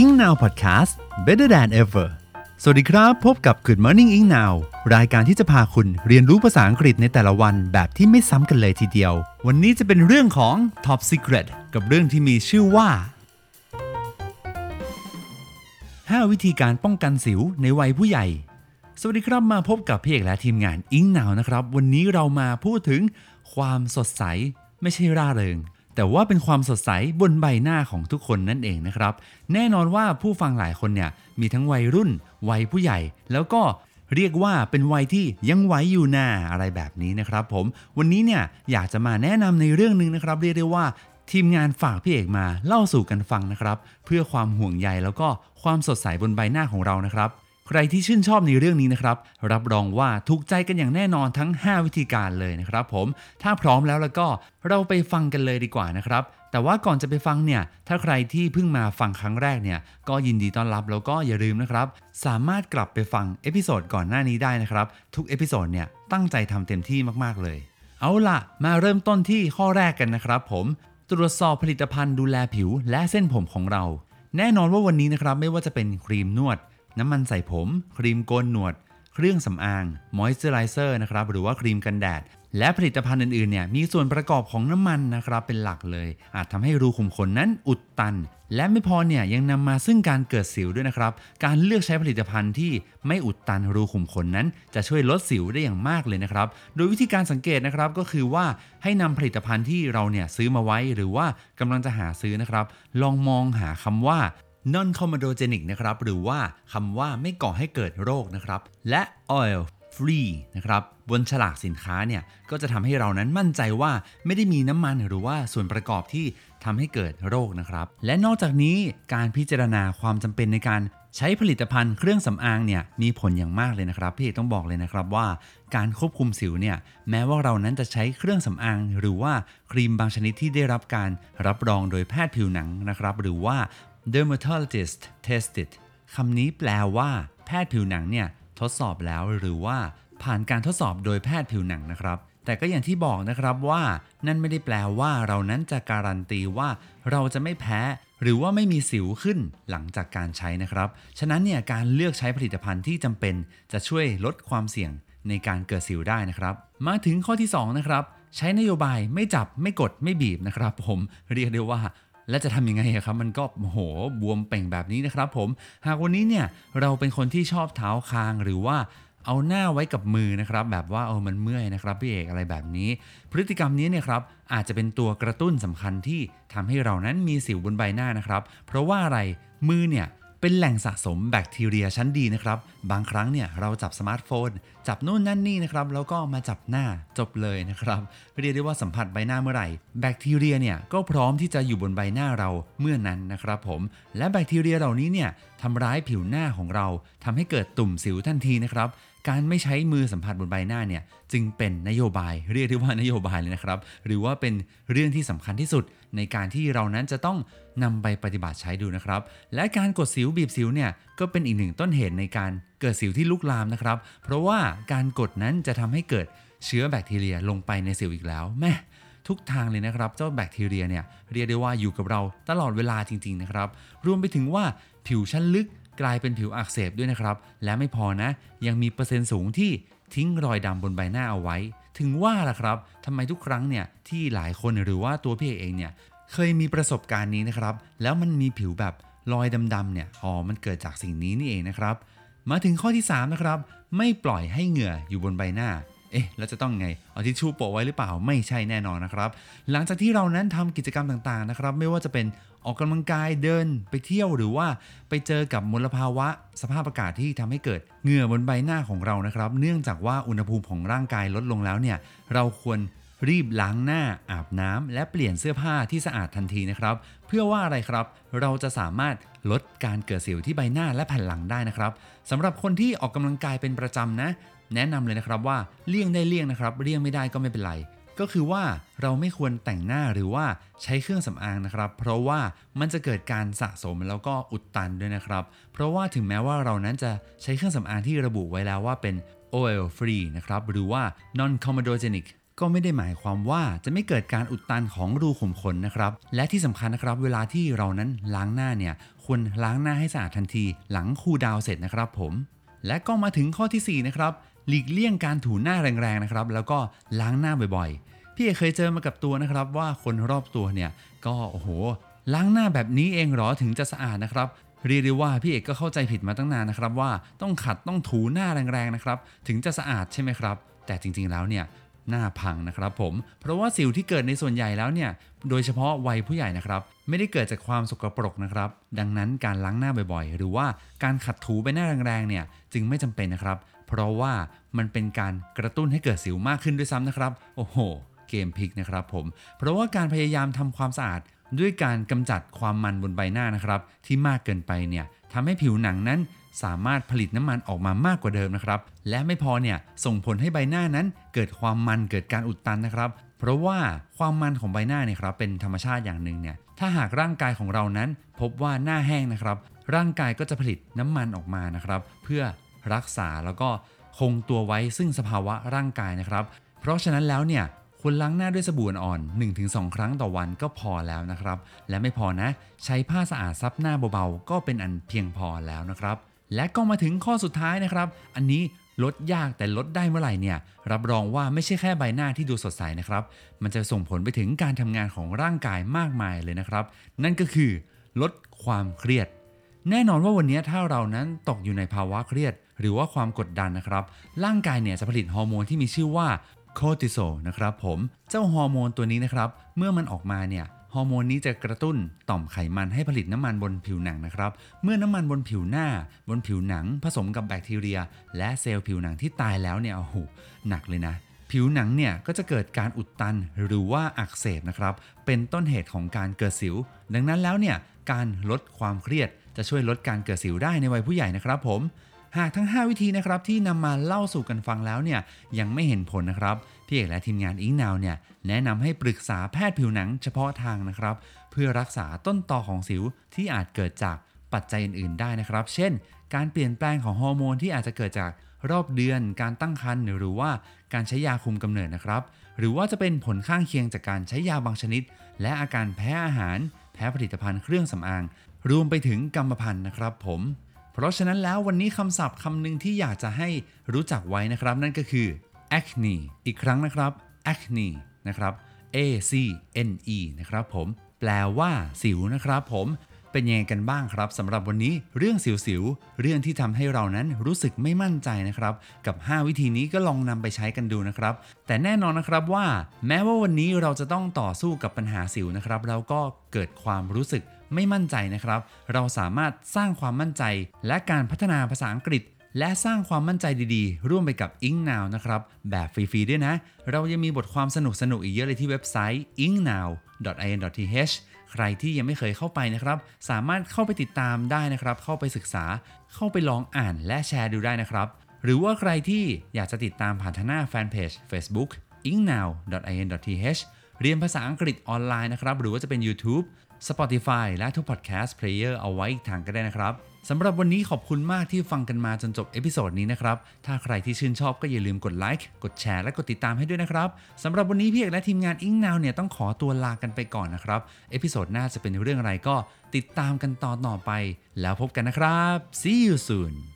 Ink Now Podcast Better than ever สวัสดีครับ พบกับ Good Morning Ink Now รายการที่จะพาคุณเรียนรู้ภาษาอังกฤษในแต่ละวันแบบที่ไม่ซ้ำกันเลยทีเดียว วันนี้จะเป็นเรื่องของ Top Secret กับเรื่องที่มีชื่อว่า 5 วิธีการป้องกันสิวในวัยผู้ใหญ่ สวัสดีครับมาพบกับพี่เอกและทีมงานอิงนาวนะครับ วันนี้เรามาพูดถึงความสดใส ไม่ใช่ร่าเริง แต่ว่าเป็นความสดใสบนใบหน้าของทุกคนนั่นเองนะครับ แน่นอนว่าผู้ฟังหลายคนเนี่ยมีทั้งวัยรุ่น วัยผู้ใหญ่ แล้วก็เรียกว่าเป็นวัยที่ยังไหวอยู่หน้าอะไรแบบนี้นะครับผม วันนี้เนี่ยอยากจะมาแนะนำในเรื่องหนึ่งนะครับ เรียกได้ว่าทีมงานฝากพี่เอกมาเล่าสู่กันฟังนะครับ เพื่อความห่วงใยแล้วก็ความสดใสบนใบหน้าของเรานะครับ ใครที่ชื่นชอบในเรื่องนี้นะครับ รับรองว่าถูกใจกันอย่างแน่นอนทั้ง 5 วิธีการเลยนะครับผม ถ้าพร้อมแล้วแล้วก็เราไปฟังกันเลยดีกว่านะครับ แต่ว่าก่อนจะไปฟังเนี่ย ถ้าใครที่เพิ่งมาฟังครั้งแรกเนี่ย ก็ยินดีต้อนรับแล้วก็อย่าลืมนะครับ สามารถกลับไปฟัง episode ก่อนหน้านี้ได้นะครับ ทุก episode เนี่ยตั้งใจทำเต็มที่มากๆเลย เอาล่ะ มาเริ่มต้นที่ข้อแรกกันนะครับ ผม ตรวจสอบผลิตภัณฑ์ดูแลผิว และเส้นผมของเรา แน่นอนว่าวันนี้นะครับไม่ว่าจะเป็นครีมนวด น้ำมันใส่ผม ครีมโกนหนวด เครื่องสำอางมอยส์เจอไรเซอร์นะครับหรือว่าครีมกันแดด และผลิตภัณฑ์อื่นๆเนี่ยมีส่วนประกอบของน้ำมันนะครับเป็นหลักเลย อาจทำให้รูขุมขนนั้นอุดตัน และไม่พอเนี่ยยังนำมาซึ่งการเกิดสิวด้วยนะครับ การเลือกใช้ผลิตภัณฑ์ที่ไม่อุดตันรูขุมขนนั้น จะช่วยลดสิวได้อย่างมากเลยนะครับ โดยวิธีการสังเกตนะครับก็คือว่าให้นำผลิตภัณฑ์ที่เราเนี่ยซื้อมาไว้หรือว่ากำลังจะหาซื้อนะครับ ลองมองหาคำว่า non comedogenic นะครับ หรือว่าคำว่าไม่ก่อให้เกิดโรคนะครับ และ oil free นะครับ บนฉลากสินค้าเนี่ย ก็จะทำให้เรานั้นมั่นใจว่าไม่ได้มีน้ำมันหรือว่าส่วนประกอบที่ทำให้เกิดโรคนะครับ และนอกจากนี้การพิจารณาความจำเป็นในการ ใช้ผลิตภัณฑ์เครื่องสำอางเนี่ยมีผลอย่างมากเลยนะครับพี่เอกต้องบอกเลยนะครับว่าการควบคุมสิวเนี่ยแม้ว่าเรานั้นจะใช้เครื่องสำอาง หรือว่าครีมบางชนิดที่ได้รับการรับรองโดยแพทย์ผิวหนังนะครับหรือว่า dermatologist tested คำนี้แปลว่า แพทย์ผิวหนังเนี่ยทดสอบแล้วหรือว่าผ่านการทดสอบโดยแพทย์ผิวหนังนะครับ แต่ก็อย่างที่บอกนะครับว่านั่นไม่ได้แปลว่าเรานั้นจะการันตีว่าเราจะไม่แพ้ หรือว่าไม่มีสิวขึ้นหลังจากการใช้นะครับ ฉะนั้นเนี่ยการเลือกใช้ผลิตภัณฑ์ที่จำเป็นจะช่วยลดความเสี่ยงในการเกิดสิวได้นะครับ มาถึงข้อที่ 2 นะครับ ใช้นโยบายไม่จับไม่กดไม่บีบนะครับ ผมเรียกได้ว่าและจะทำยังไงอะครับมันก็โอ้โหบวมเป่งแบบนี้นะครับ ผม หากวันนี้เนี่ยเราเป็นคนที่ชอบเท้าคางหรือว่า เอาหน้าไว้กับมือนะครับแบบว่าเออมันเมื่อยนะครับพี่เอกอะไรแบบนี้ พฤติกรรมนี้เนี่ยครับอาจจะเป็นตัวกระตุ้นสำคัญที่ทำให้เรานั้นมีสิวบนใบหน้านะครับ เพราะว่าอะไรมือเนี่ยเป็นแหล่งสะสมแบคทีเรียชั้นดีนะครับ บางครั้งเนี่ยเราจับสมาร์ทโฟน จับนู่นนั่นนี่นะครับ แล้วก็มาจับหน้าจบเลยนะครับเรียกได้ว่าสัมผัสใบหน้าเมื่อไหร่ แบคทีเรียเนี่ยก็พร้อมที่จะอยู่บนใบหน้าเราเมื่อนั้นนะครับผม และแบคทีเรียเหล่านี้เนี่ยทำร้ายผิวหน้าของเราทำให้เกิดตุ่มสิวทันทีนะครับ การไม่ใช้มือสัมผัสบนใบหน้าเนี่ยจึงเป็นนโยบายเรียกได้ว่านโยบายเลยนะครับ หรือว่าเป็นเรื่องที่สำคัญที่สุด ในการที่เรานั้นจะต้องนำไปปฏิบัติใช้ดูนะครับ และการกดสิวบีบสิวเนี่ยก็เป็นอีกหนึ่งต้นเหตุในการเกิดสิวที่ลุกลามนะครับ เพราะว่าการกดนั้นจะทำให้เกิดเชื้อแบคทีเรียลงไปในสิวอีกแล้วแม่ทุกทางเลยนะครับ เจ้าแบคทีเรียเนี่ยเรียกได้ว่าอยู่กับเราตลอดเวลาจริง ๆ นะครับ รวมไปถึงว่าผิวชั้นลึก กลายเป็นผิวอักเสบด้วยนะครับ และไม่พอนะ ยังมีเปอร์เซ็นต์สูงที่ทิ้งรอยดำบนใบหน้าเอาไว้ ถึงว่าล่ะครับทำไมทุกครั้งเนี่ยที่หลายคนหรือว่าตัวพี่เอกเองเนี่ยเคยมีประสบการณ์นี้นะครับ แล้วมันมีผิวแบบรอยดำๆเนี่ยอ๋อมันเกิดจากสิ่งนี้นี่เองนะครับ มาถึงข้อที่3นะครับไม่ปล่อยให้เหงื่ออยู่บนใบหน้า เอ๊ะแล้วจะต้องไงเอาทิชชู่โปะไว้หรือเปล่าไม่ใช่แน่นอนนะครับ หลังจากที่เรานั้นทำกิจกรรมต่างๆนะครับ ไม่ว่าจะเป็นออกกำลังกายเดินไปเที่ยวหรือว่าไปเจอกับมลภาวะ สภาพอากาศที่ทำให้เกิดเหงื่อบนใบหน้าของเรานะครับ เนื่องจากว่าอุณหภูมิของร่างกายลดลงแล้วเนี่ยเราควรรีบล้างหน้าอาบน้ำและเปลี่ยนเสื้อผ้าที่สะอาดทันทีนะครับ เพื่อว่าอะไรครับ เราจะสามารถลดการเกิดสิวที่ใบหน้าและแผ่นหลังได้นะครับสำหรับคนที่ออกกำลังกายเป็นประจำนะ แนะนำเลยนะครับว่าเลี่ยงได้เลี่ยงนะครับเลี่ยงไม่ได้ก็ไม่เป็นไร ก็คือว่าเราไม่ควรแต่งหน้าหรือว่าใช้เครื่องสำอางนะครับ เพราะว่ามันจะเกิดการสะสมแล้วก็อุดตันด้วยนะครับ เพราะว่าถึงแม้ว่าเรานั้นจะใช้เครื่องสำอางที่ระบุไว้แล้วว่าเป็น oil free นะครับหรือว่า non comedogenic ก็ไม่ได้หมายความว่าจะไม่เกิดการอุดตันของรูขุมขนนะครับ และที่สำคัญนะครับเวลาที่เรานั้นล้างหน้าเนี่ยควรล้างหน้าให้สะอาดทันทีหลังคูดาวเสร็จนะครับผม และก็มาถึงข้อทีสี่ 4 นะครับ หลีกเลี่ยงการถูหน้าแรงๆนะครับ แล้วก็ล้างหน้าบ่อยๆ พี่เอกเคยเจอมากับตัวนะครับว่าคนรอบตัวเนี่ยก็โอ้โห ล้างหน้าแบบนี้เองเหรอถึงจะสะอาดนะครับเรียกได้ว่าพี่เอกก็เข้าใจผิดมาตั้งนานนะครับว่าต้องขัดต้องถูหน้าแรงๆนะครับ ถึงจะสะอาดใช่ไหมครับ แต่จริงๆแล้วเนี่ย หน้าพังนะครับผมเพราะว่าสิวที่เกิดในส่วนใหญ่แล้วเนี่ยโดยเฉพาะวัยผู้ใหญ่นะครับ ไม่ได้เกิดจากความสกปรกนะครับ ดังนั้นการล้างหน้าบ่อยๆ หรือว่าการขัดถูไปหน้าแรงๆเนี่ยจึงไม่จำเป็นนะครับ เพราะว่ามันเป็นการกระตุ้นให้เกิดสิวมากขึ้นด้วยซ้ำนะครับ โอ้โห เกมพลิกนะครับผมเพราะว่าการพยายามทำความสะอาดด้วยการกำจัดความมันบนใบหน้านะครับ ที่มากเกินไปเนี่ยทำให้ผิวหนังนั้น สามารถผลิตน้ำมันออกมามากกว่าเดิมนะครับ และไม่พอเนี่ยส่งผลให้ใบหน้านั้นเกิดความมันเกิดการอุดตันนะครับ เพราะว่าความมันของใบหน้าเนี่ยครับเป็นธรรมชาติอย่างหนึ่งเนี่ยถ้าหากร่างกายของเรานั้น พบว่าหน้าแห้งนะครับ ร่างกายก็จะผลิตน้ำมันออกมานะครับ เพื่อรักษาแล้วก็คงตัวไว้ซึ่งสภาวะร่างกายนะครับ เพราะฉะนั้นแล้วเนี่ยควรล้างหน้าด้วยสบู่อ่อน 1-2 ครั้งต่อวันก็พอแล้วนะครับ และไม่พอนะ ใช้ผ้าสะอาดซับหน้าเบาๆ ก็เป็นอันเพียงพอแล้วนะครับ และก็มาถึงข้อสุดท้ายนะครับ อันนี้ลดยากแต่ลดได้เมื่อไหร่เนี่ยรับรองว่าไม่ใช่แค่ใบหน้าที่ดูสดใสนะครับ มันจะส่งผลไปถึงการทำงานของร่างกายมากมายเลยนะครับ นั่นก็คือ ลดความเครียด แน่นอนว่าวันนี้ถ้าเรานั้นตกอยู่ในภาวะเครียด หรือว่าความกดดันนะครับ ร่างกายเนี่ยจะผลิตฮอร์โมนที่มีชื่อว่าคอร์ติซอลนะครับผมเจ้าฮอร์โมนตัวนี้นะครับ เมื่อมันออกมาเนี่ย ฮอร์โมนนี้จะกระตุ้นต่อมไขมันให้ผลิตน้ำมันบนผิวหนังนะครับ เมื่อน้ำมันบนผิวหน้า บนผิวหนัง ผสมกับแบคทีเรีย และเซลล์ผิวหนังที่ตายแล้วเนี่ยโอ้โหหนักเลยนะ ผิวหนังเนี่ยก็จะเกิดการอุดตันหรือว่าอักเสบนะครับ เป็นต้นเหตุของการเกิดสิว ดังนั้นแล้วเนี่ยการลดความเครียดจะช่วยลดการเกิดสิวได้ในวัยผู้ใหญ่นะครับผมหากทั้ง 5 วิธีนะครับที่นำมาเล่าสู่กันฟังแล้วเนี่ยยังไม่เห็นผลนะครับ พี่เอกและทีมงานอิงนาวเนี่ยแนะนำให้ปรึกษาแพทย์ผิวหนังเฉพาะทางนะครับ เพื่อรักษาต้นตอของสิวที่อาจเกิดจากปัจจัยอื่นๆได้นะครับ เช่น การเปลี่ยนแปลงของฮอร์โมนที่อาจจะเกิดจากรอบเดือน การตั้งครรภ์หรือว่าการใช้ยาคุมกำเนิดนะครับ หรือว่าจะเป็นผลข้างเคียงจากการใช้ยาบางชนิด และอาการแพ้อาหาร แพ้ผลิตภัณฑ์เครื่องสำอาง รวมไปถึงกรรมพันธุ์นะครับ ผม เพราะฉะนั้นแล้ววันนี้คำศัพท์คำหนึ่งที่อยากจะให้รู้จักไว้นะครับ นั่นก็คือ acne อีกครั้งนะครับ acne นะครับ a c n e นะครับผม แปลว่าสิวนะครับผมเป็นยังไงกันบ้างครับสำหรับวันนี้เรื่องสิวๆเรื่องที่ทำให้เรานั้นรู้สึกไม่มั่นใจนะครับ กับ 5 วิธีนี้ก็ลองนำไปใช้กันดูนะครับ แต่แน่นอนนะครับว่า แม้ว่าวันนี้เราจะต้องต่อสู้กับปัญหาสิวนะครับแล้วก็เกิดความรู้สึกไม่มั่นใจนะครับ เราสามารถสร้างความมั่นใจ และการพัฒนาภาษาอังกฤษ และสร้างความมั่นใจดีๆ ร่วมไปกับ Ink Now นะครับ แบบฟรี ๆ ด้วยนะ เรายังมีบทความสนุกๆ อีกเยอะเลยที่เว็บไซต์ inknow.in.th ใครที่ยังไม่เคยเข้าไปนะครับ สามารถเข้าไปติดตามได้นะครับ เข้าไปศึกษา เข้าไปลองอ่านและแชร์ดูได้นะครับ หรือว่าใครที่อยากจะติดตามผ่านทางหน้าแฟนเพจ Facebook engnow.in.th เรียนภาษาอังกฤษออนไลน์นะครับ หรือว่าจะเป็น YouTube Spotify และทุก Podcast Player เอาไว้อีกทางก็ได้นะครับสำหรับวันนี้ขอบคุณมากที่ฟังกันมาจนจบ episode นี้นะครับ ถ้าใครที่ชื่นชอบก็อย่าลืมกดไลค์กดแชร์และกดติดตามให้ด้วยนะครับสำหรับวันนี้พี่เอกและทีมงาน Engnow เนี่ยต้องขอตัวลากันไปก่อนนะครับ episode หน้าจะเป็นเรื่องอะไรก็ติดตามกันตอนต่อไป แล้วพบกันนะครับ see you soon